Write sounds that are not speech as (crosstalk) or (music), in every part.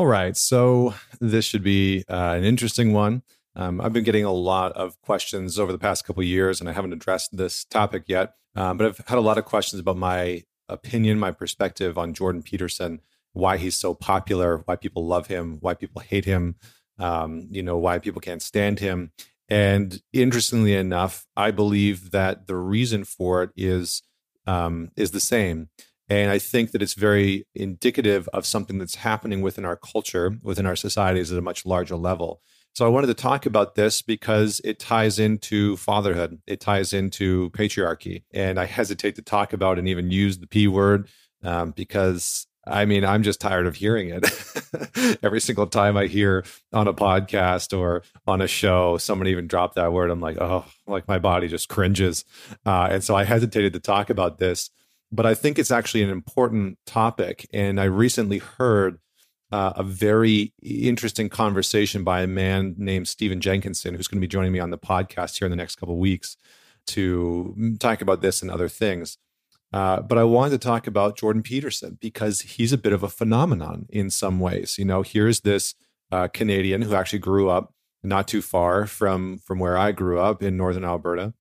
All right. So this should be uh, an interesting one. Um, I've been getting a lot of questions over the past couple years, and I haven't addressed this topic yet. Um, but I've had a lot of questions about my opinion, my perspective on Jordan Peterson, why he's so popular, why people love him, why people hate him, um, you know, why people can't stand him. And interestingly enough, I believe that the reason for it is um, is the same. And I think that it's very indicative of something that's happening within our culture, within our societies at a much larger level. So I wanted to talk about this because it ties into fatherhood, it ties into patriarchy. And I hesitate to talk about and even use the P word um, because I mean, I'm just tired of hearing it. (laughs) Every single time I hear on a podcast or on a show, someone even drop that word, I'm like, oh, like my body just cringes. Uh, and so I hesitated to talk about this, but I think it's actually an important topic. And I recently heard uh, a very interesting conversation by a man named Stephen Jenkinson, who's going to be joining me on the podcast here in the next couple of weeks to talk about this and other things. Uh, but I wanted to talk about Jordan Peterson because he's a bit of a phenomenon in some ways. You know, here's this uh, Canadian who actually grew up not too far from from where I grew up in northern Alberta,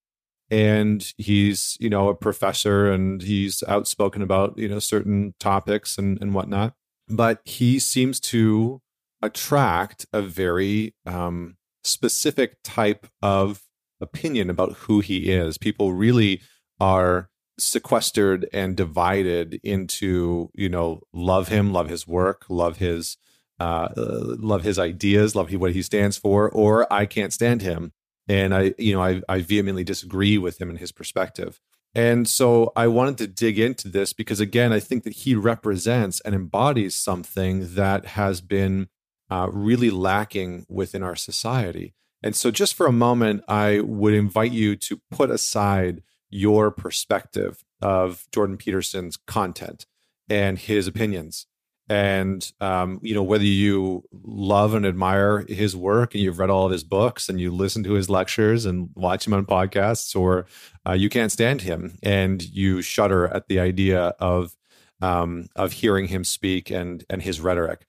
and he's you know a professor and he's outspoken about you know certain topics and and whatnot. But he seems to attract a very um, specific type of opinion about who he is. People really are sequestered and divided into you know love him love his work love his uh, love his ideas love what he stands for or i can't stand him and i you know I, I vehemently disagree with him and his perspective and so i wanted to dig into this because again i think that he represents and embodies something that has been uh, really lacking within our society and so just for a moment i would invite you to put aside your perspective of Jordan Peterson's content and his opinions. And um, you know whether you love and admire his work and you've read all of his books and you listen to his lectures and watch him on podcasts, or uh, you can't stand him and you shudder at the idea of um, of hearing him speak and and his rhetoric.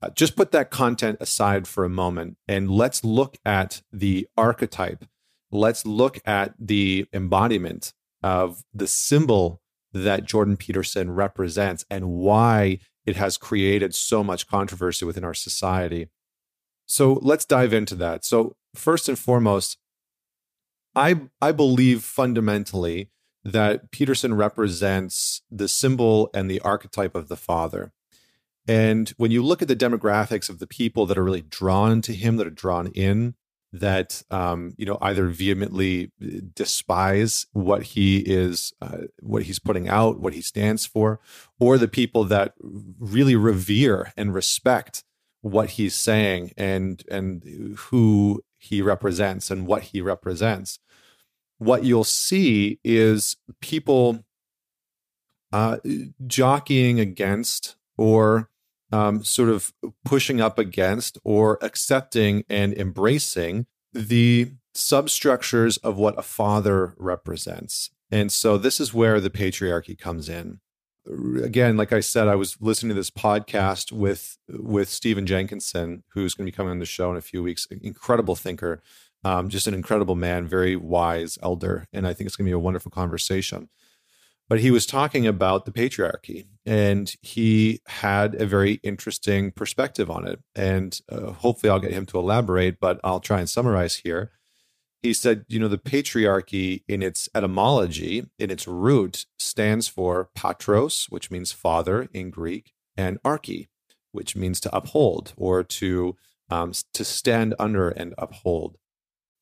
Uh, just put that content aside for a moment and let's look at the archetype let's look at the embodiment of the symbol that Jordan Peterson represents and why it has created so much controversy within our society. So let's dive into that. So, first and foremost, I, I believe fundamentally that Peterson represents the symbol and the archetype of the father. And when you look at the demographics of the people that are really drawn to him, that are drawn in, that um, you know either vehemently uh, despise what he is uh, what he's putting out what he stands for or the people that really revere and respect what he's saying and and who he represents and what he represents. What you'll see is people uh, jockeying against or um, sort of pushing up against or accepting and embracing the substructures of what a father represents. And so this is where the patriarchy comes in. Again, like I said, I was listening to this podcast with with Stephen Jenkinson, who's going to be coming on the show in a few weeks. Incredible thinker, um, just an incredible man, very wise elder, and I think it's going to be a wonderful conversation but he was talking about the patriarchy and he had a very interesting perspective on it. And uh, hopefully i'll get him to elaborate but i'll try and summarize here. He said you know the patriarchy in its etymology in its root stands for patros which means father in greek and arche which means to uphold or to um, to stand under and uphold.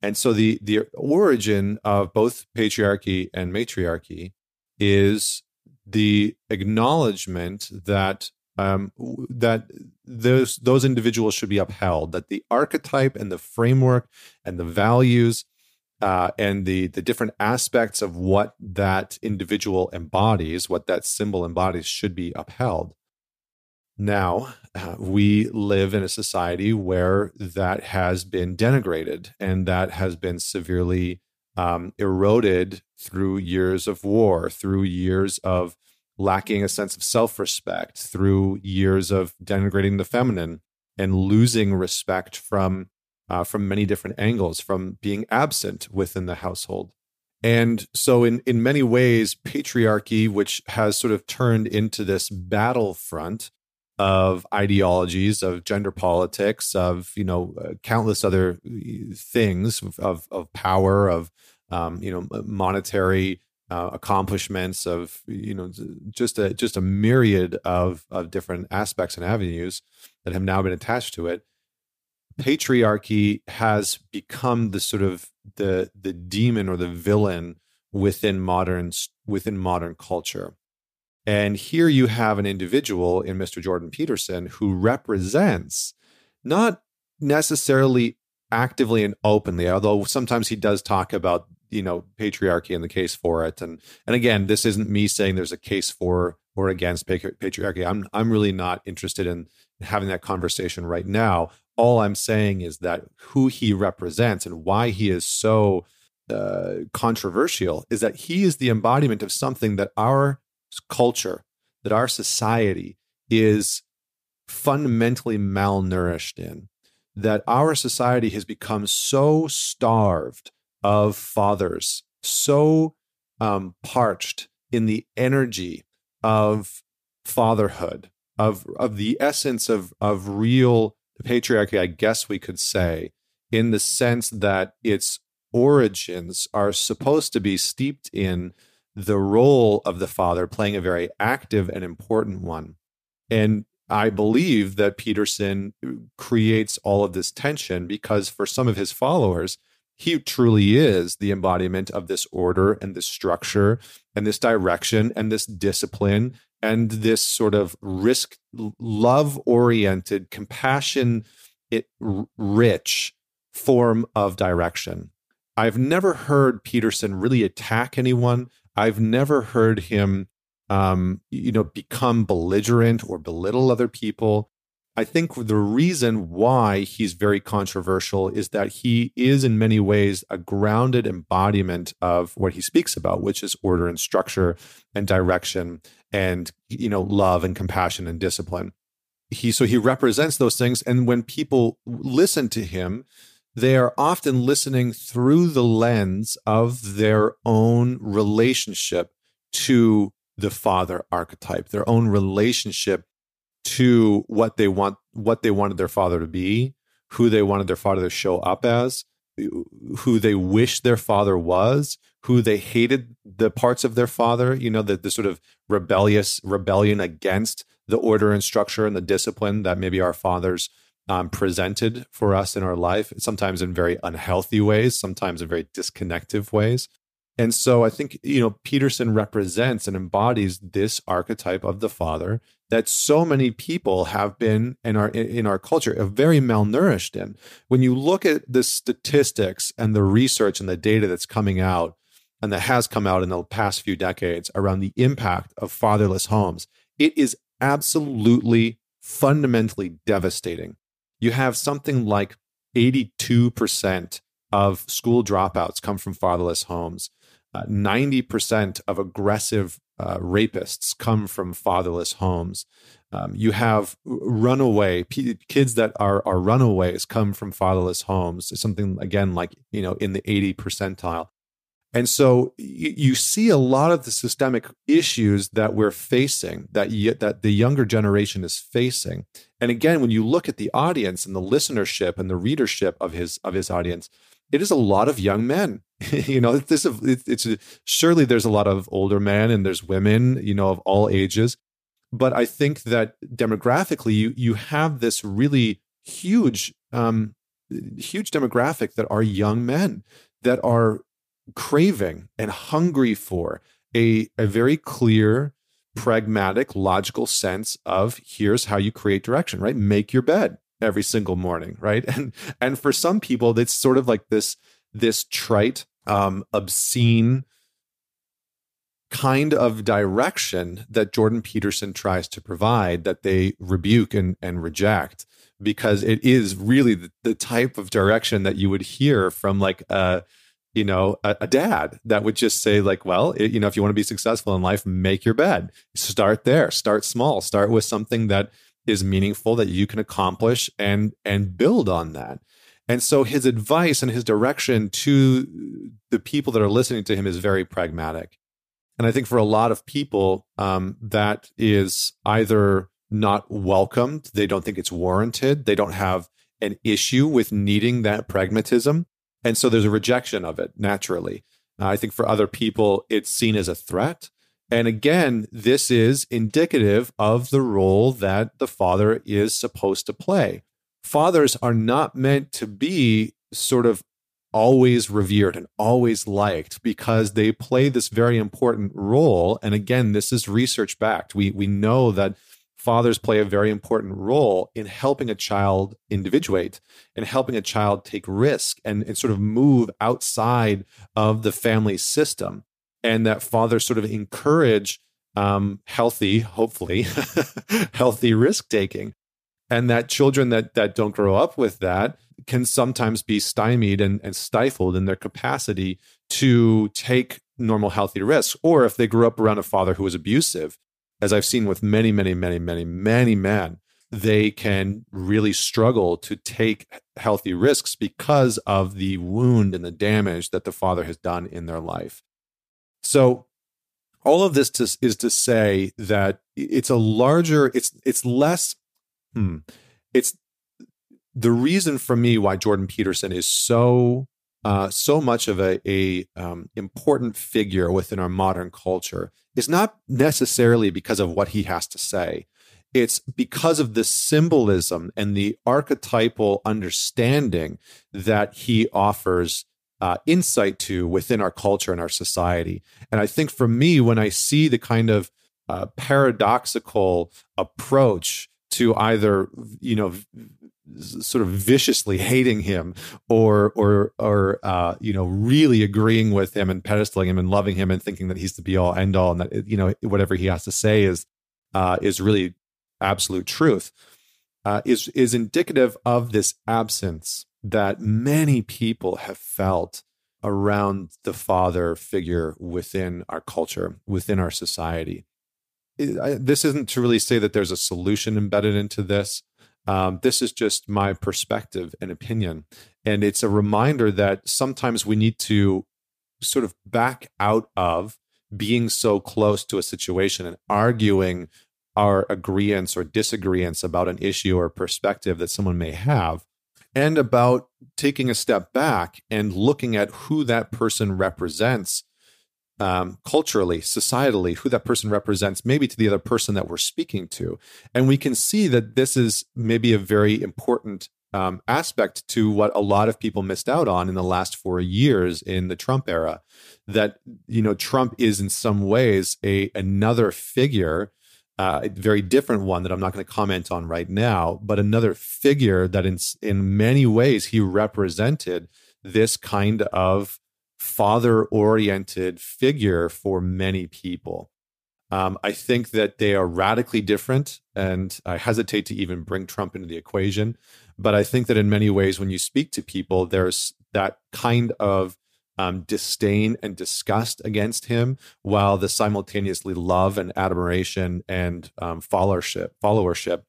And so the the origin of both patriarchy and matriarchy is the acknowledgement that um, that those those individuals should be upheld. That the archetype and the framework and the values uh, and the the different aspects of what that individual embodies, what that symbol embodies, should be upheld. Now, uh, we live in a society where that has been denigrated and that has been severely um, eroded through years of war, through years of lacking a sense of self respect through years of denigrating the feminine and losing respect from uh, from many different angles, from being absent within the household. And so, in, in many ways, patriarchy, which has sort of turned into this battlefront of ideologies, of gender politics, of you know uh, countless other uh, things of of power, of um, you know monetary uh, accomplishments, of you know just a just a myriad of of different aspects and avenues that have now been attached to it patriarchy has become the sort of the the demon or the villain within modern within modern culture. And here you have an individual in Mr. Jordan Peterson who represents not necessarily actively and openly, although sometimes he does talk about you know patriarchy and the case for it. And and again, this isn't me saying there's a case for or against patriarchy. I'm I'm really not interested in having that conversation right now all I'm saying is that who he represents and why he is so uh, controversial is that he is the embodiment of something that our culture, that our society is fundamentally malnourished in. That our society has become so starved of fathers, so um, parched in the energy of fatherhood, of of the essence of of real patriarchy, I guess we could say, in the sense that its origins are supposed to be steeped in the role of the father playing a very active and important one. And I believe that Peterson uh, creates all of this tension because for some of his followers, he truly is the embodiment of this order and this structure and this direction and this discipline and this sort of risk love oriented compassion rich form of direction i've never heard peterson really attack anyone i've never heard him um, you know become belligerent or belittle other people I think the reason why he's very controversial is that he is, in many ways, a grounded embodiment of what he speaks about, which is order and structure and direction and you know love and compassion and discipline. He so he represents those things, and when people listen to him, they are often listening through the lens of their own relationship to the father archetype, their own relationship to what they want what they wanted their father to be who they wanted their father to show up as who they wish their father was who they hated the parts of their father you know the, the sort of rebellious rebellion against the order and structure and the discipline that maybe our fathers um, presented for us in our life sometimes in very unhealthy ways sometimes in very disconnective ways and so I think, you know, Peterson represents and embodies this archetype of the father that so many people have been in our in our culture very malnourished in. When you look at the statistics and the research and the data that's coming out and that has come out in the past few decades around the impact of fatherless homes, it is absolutely fundamentally devastating. You have something like 82% of school dropouts come from fatherless homes. Uh, 90% of aggressive uh, rapists come from fatherless homes. Um, you have runaway p- kids that are, are runaways come from fatherless homes, something again like, you know, in the 80 percentile. And so you, see a lot of the systemic issues that we're facing, that, that the younger generation is facing. And again, when you look at the audience and the listenership and the readership of his, of his audience, it is a lot of young men. (laughs) you know, this it's, it's surely there's a lot of older men and there's women, you know, of all ages. But I think that demographically, you you have this really huge, um, huge demographic that are young men that are craving and hungry for a a very clear, pragmatic, logical sense of here's how you create direction. Right, make your bed every single morning, right? And and for some people, it's sort of like this this trite, um, obscene kind of direction that Jordan Peterson tries to provide that they rebuke and, and reject because it is really the, the type of direction that you would hear from like a you know, a, a, dad that would just say, like, well, it, you know, if you want to be successful in life, make your bed. Start there. Start small. Start with something that is meaningful that you can accomplish and and build on that. And so his advice and his direction to the people that are listening to him is very pragmatic. And I think for a lot of people, um, that is either not welcomed, they don't think it's warranted, they don't have an issue with needing that pragmatism. And so there's a rejection of it naturally. Uh, I think for other people, it's seen as a threat. And again, this is indicative of the role that the father is supposed to play. Fathers are not meant to be sort of always revered and always liked because they play this very important role. And again, this is research backed. We, we know that fathers play a very important role in helping a child individuate and helping a child take risk and, and sort of move outside of the family system. And that fathers sort of encourage um, healthy, hopefully, (laughs) healthy risk taking. And that children that that don't grow up with that can sometimes be stymied and, and stifled in their capacity to take normal, healthy risks. Or if they grew up around a father who was abusive, as I've seen with many, many, many, many, many men, they can really struggle to take healthy risks because of the wound and the damage that the father has done in their life. So, all of this to, is to say that it's a larger, it's it's less, hmm, it's the reason for me why Jordan Peterson is so uh, so much of a, a um, important figure within our modern culture is not necessarily because of what he has to say. It's because of the symbolism and the archetypal understanding that he offers uh, insight to within our culture and our society. And I think for me, when I see the kind of uh, paradoxical approach to either, you know, sort of viciously hating him or or or uh, you know really agreeing with him and pedestaling him and loving him and thinking that he's the be all end all and that you know whatever he has to say is uh, is really absolute truth uh, is is indicative of this absence that many people have felt around the father figure within our culture within our society. This isn't to really say that there's a solution embedded into this um, this is just my perspective and opinion. And it's a reminder that sometimes we need to sort of back out of being so close to a situation and arguing our agreements or disagreements about an issue or perspective that someone may have, and about taking a step back and looking at who that person represents um, culturally, societally, who that person represents, maybe to the other person that we're speaking to. And we can see that this is maybe a very important um, aspect to what a lot of people missed out on in the last four years in the Trump era. That you know, Trump is in some ways a another figure, uh, a very different one that I'm not going to comment on right now, but another figure that in in many ways he represented this kind of father oriented figure for many people. Um, I think that they are radically different, and I hesitate to even bring Trump into the equation. But I think that in many ways, when you speak to people, there's that kind of um, disdain and disgust against him, while the simultaneously love and admiration and um, followership followership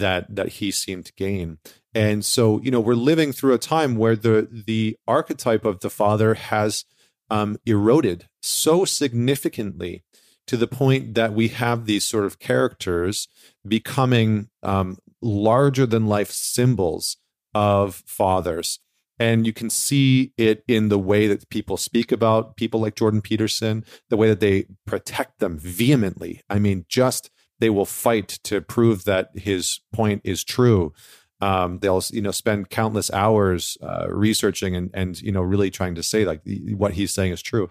that that he seemed to gain. And so, you know, we're living through a time where the the archetype of the father has um, eroded so significantly to the point that we have these sort of characters becoming um, larger than life symbols of fathers. And you can see it in the way that people speak about people like Jordan Peterson, the way that they protect them vehemently. I mean, just they will fight to prove that his point is true. Um, they'll you know spend countless hours uh, researching and and you know really trying to say like what he's saying is true,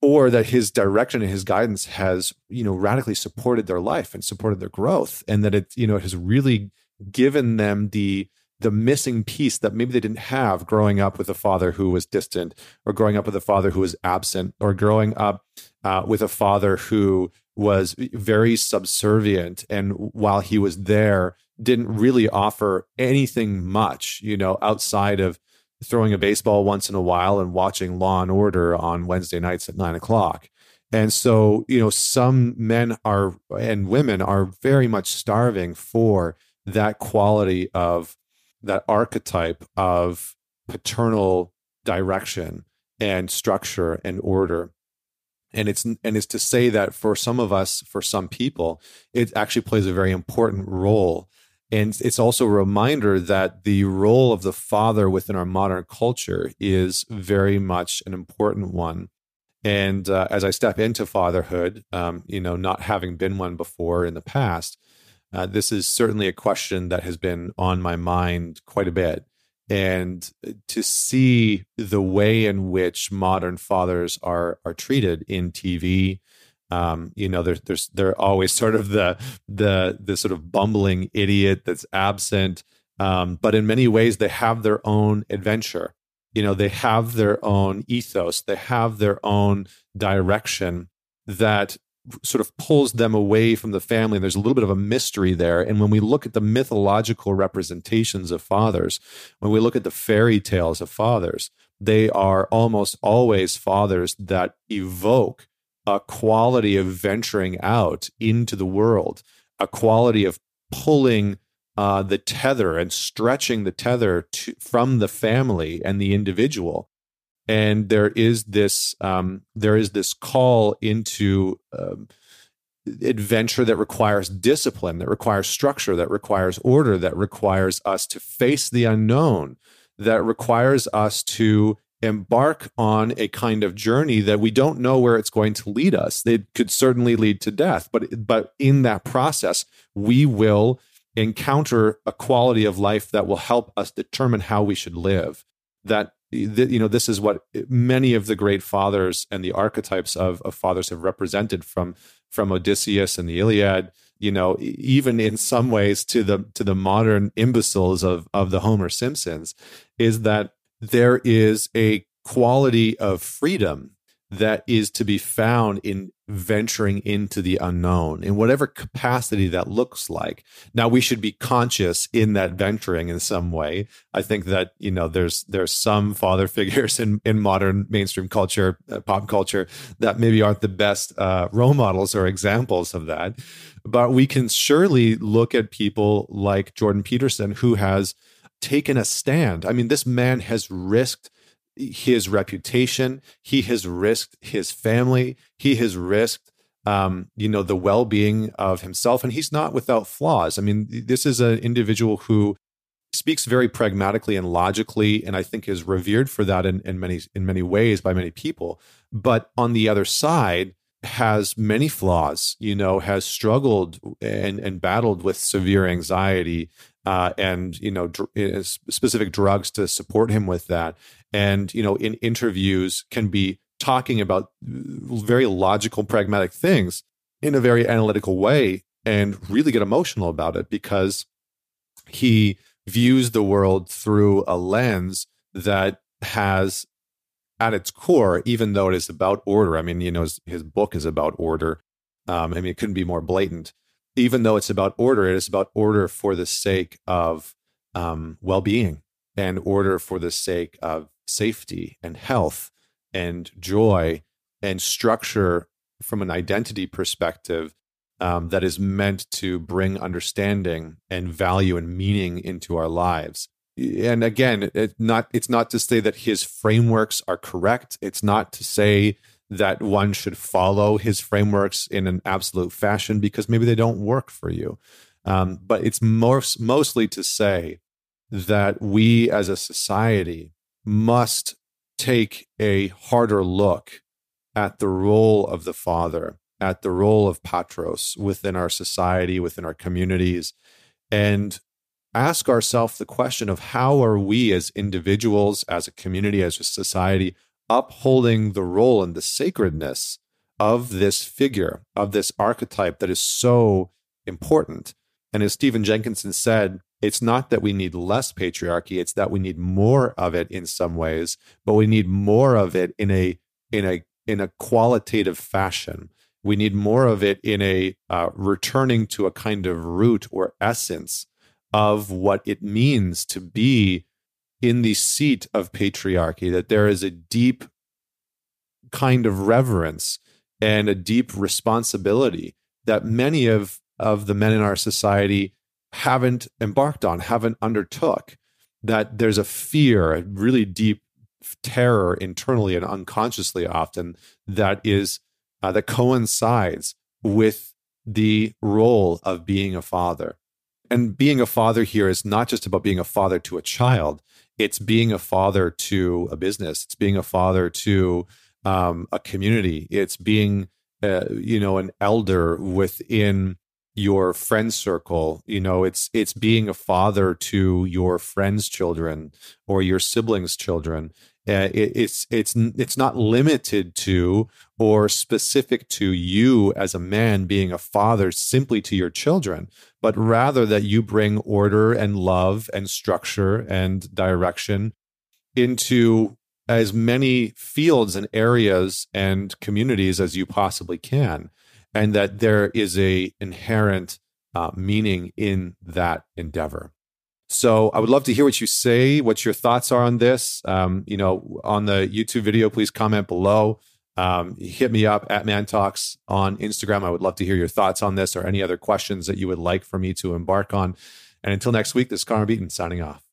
or that his direction and his guidance has you know radically supported their life and supported their growth, and that it you know has really given them the the missing piece that maybe they didn't have growing up with a father who was distant or growing up with a father who was absent or growing up uh, with a father who was very subservient and while he was there didn't really offer anything much, you know, outside of throwing a baseball once in a while and watching Law and Order on Wednesday nights at nine o'clock. And so, you know, some men are and women are very much starving for that quality of that archetype of paternal direction and structure and order and it's and it's to say that for some of us for some people it actually plays a very important role. And it's also a reminder that the role of the father within our modern culture is very much an important one. And uh, as i step into fatherhood um, you know not having been one before in the past uh, this is certainly a question that has been on my mind quite a bit and to see the way in which modern fathers are are treated in TV. Um, you know, there's there's they're always sort of the the the sort of bumbling idiot that's absent. Um, but in many ways, they have their own adventure. You know, they have their own ethos. They have their own direction that sort of pulls them away from the family. There's a little bit of a mystery there. And when we look at the mythological representations of fathers, when we look at the fairy tales of fathers, they are almost always fathers that evoke a quality of venturing out into the world, a quality of pulling uh, the tether and stretching the tether to, from the family and the individual and there is this um, there is this call into um, adventure that requires discipline that requires structure that requires order that requires us to face the unknown that requires us to embark on a kind of journey that we don't know where it's going to lead us. It could certainly lead to death but but in that process we will encounter a quality of life that will help us determine how we should live. That you know this is what many of the great fathers and the archetypes of, of fathers have represented from from odysseus and the iliad you know even in some ways to the to the modern imbeciles of of the homer simpsons is that there is a quality of freedom that is to be found in venturing into the unknown in whatever capacity that looks like. Now we should be conscious in that venturing in some way. I think that you know there's there's some father (laughs) figures in in modern mainstream culture uh, pop culture that maybe aren't the best uh, role models or examples of that. But we can surely look at people like jordan peterson who has taken a stand. I mean this man has risked his reputation. He has risked his family. He has risked, um, you know, the well being of himself. And he's not without flaws. I mean, this is an individual who speaks very pragmatically and logically, and I think is revered for that in, in many in many ways by many people. But on the other side, has many flaws, you know, has struggled and, and battled with severe anxiety uh, and, you know, dr- specific drugs to support him with that. And you know in interviews can be talking about very logical pragmatic things in a very analytical way and really get emotional about it because he views the world through a lens that has at its core even though it is about order i mean you know his, his book is about order um, i mean it couldn't be more blatant even though it's about order it is about order for the sake of um, well-being and order for the sake of safety and health and joy and structure from an identity perspective um, that is meant to bring understanding and value and meaning into our lives. And again, it not it's not to say that his frameworks are correct. It's not to say that one should follow his frameworks in an absolute fashion because maybe they don't work for you. Um, but it's most, mostly to say that we as a society must take a harder look at the role of the father, at the role of patros within our society, within our communities, and ask ourselves the question of how are we as individuals, as a community, as a society, upholding the role and the sacredness of this figure, of this archetype that is so important. And as Stephen Jenkinson said, it's not that we need less patriarchy it's that we need more of it in some ways but we need more of it in a in a in a qualitative fashion we need more of it in a uh, returning to a kind of root or essence of what it means to be in the seat of patriarchy, that there is a deep kind of reverence and a deep responsibility that many of, of the men in our society haven't embarked on, haven't undertook. That there's a fear, a really deep terror internally and unconsciously often that is uh, that coincides with the role of being a father. And being a father here is not just about being a father to a child, it's being a father to a business, it's being a father to um, a community, it's being, uh, you know, an elder within your friend circle you know it's it's being a father to your friends children or your siblings children uh, it, it's it's it's not limited to or specific to you as a man being a father simply to your children, but rather that you bring order and love and structure and direction into as many fields and areas and communities as you possibly can, and that there is a inherent uh, meaning in that endeavor. So I would love to hear what you say, what your thoughts are on this. Um, you know, on the YouTube video, please comment below. Um, hit me up at Man Talks on Instagram. I would love to hear your thoughts on this or any other questions that you would like for me to embark on. And until next week, this is Connor Beaton signing off.